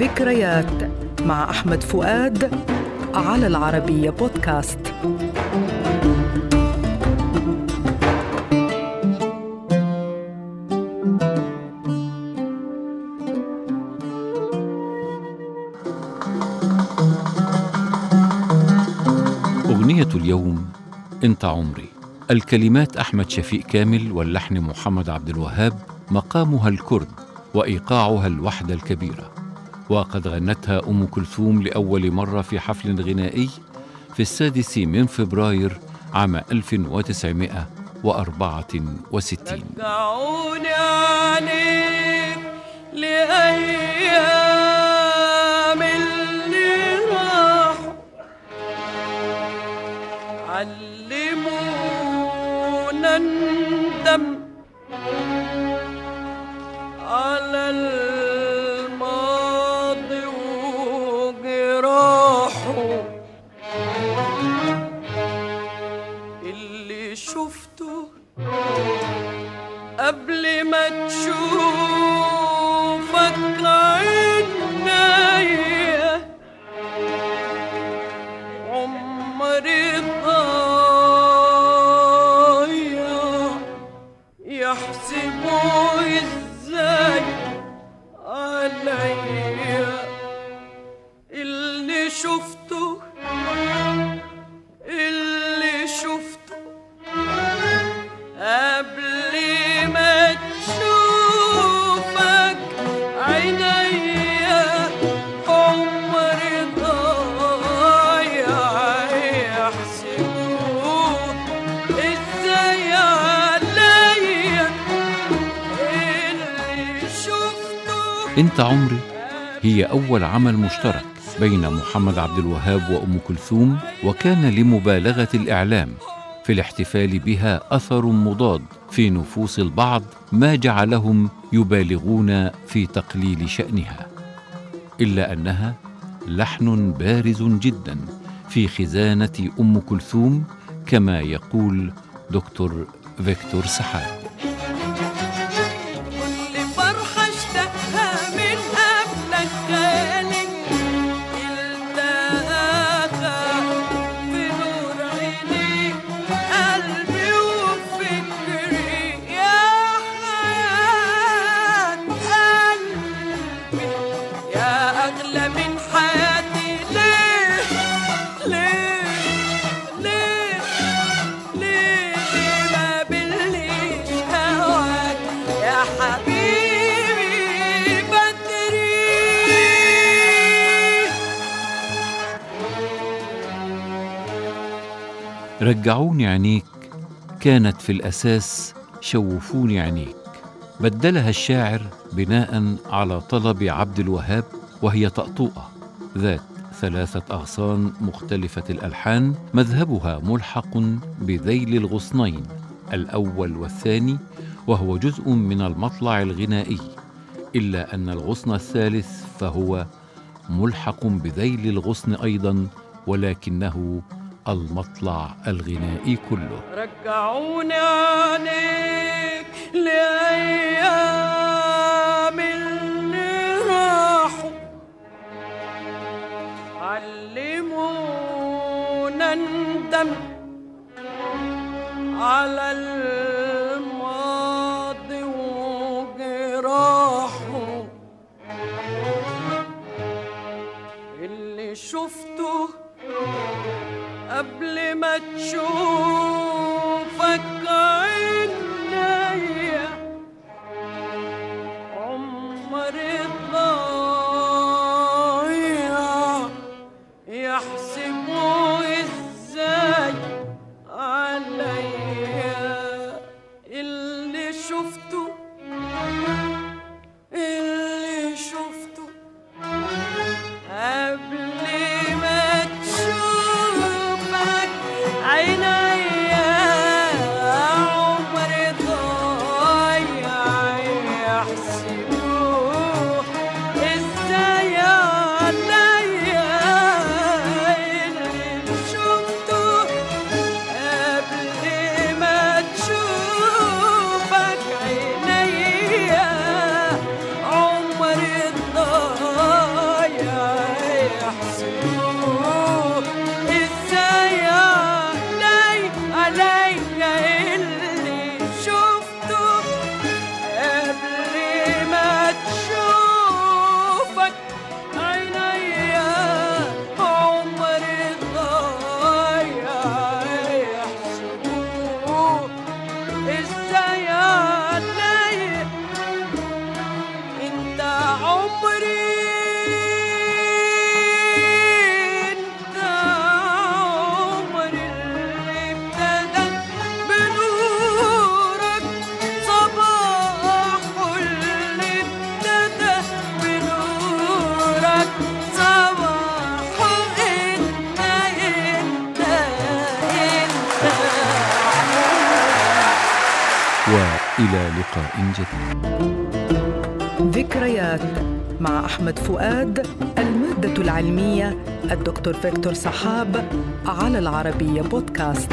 ذكريات مع أحمد فؤاد على العربية بودكاست. أغنية اليوم أنت عمري. الكلمات أحمد شفيق كامل واللحن محمد عبد الوهاب مقامها الكرد وإيقاعها الوحدة الكبيرة. وقد غنتها أم كلثوم لأول مرة في حفل غنائي في السادس من فبراير عام 1964 رجعوني عليك لأيام اللي راحوا علمونا ندم على شفته قبل ما تشوفك عينيا. عمري ضايع. يحسبوا إزاي عليا. أنت عمري. هي أول عمل مشترك بين محمد عبد الوهاب وأم كلثوم وكان لمبالغة الإعلام في الاحتفال بها أثر مضاد في نفوس البعض ما جعلهم يبالغون في تقليل شأنها. إلا أنها لحن بارز جدا في خزانة أم كلثوم كما يقول دكتور فيكتور سحاب. رجعوني عينيك كانت في الأساس شوفوني عينيك بدلها الشاعر بناء على طلب عبد الوهاب وهي طأطوئة ذات ثلاثة أغصان مختلفة الألحان مذهبها ملحق بذيل الغصنين الأول والثاني وهو جزء من المطلع الغنائي إلا أن الغصن الثالث فهو ملحق بذيل الغصن أيضا ولكنه المطلع الغنائي كله. رجعوني عليك لأيام اللي راحوا. علمونا ندم على الماضي قبل ما تشوفك. وإلى لقاء جديد. ذكريات مع أحمد فؤاد المادة العلمية الدكتور فيكتور سحاب على العربية بودكاست.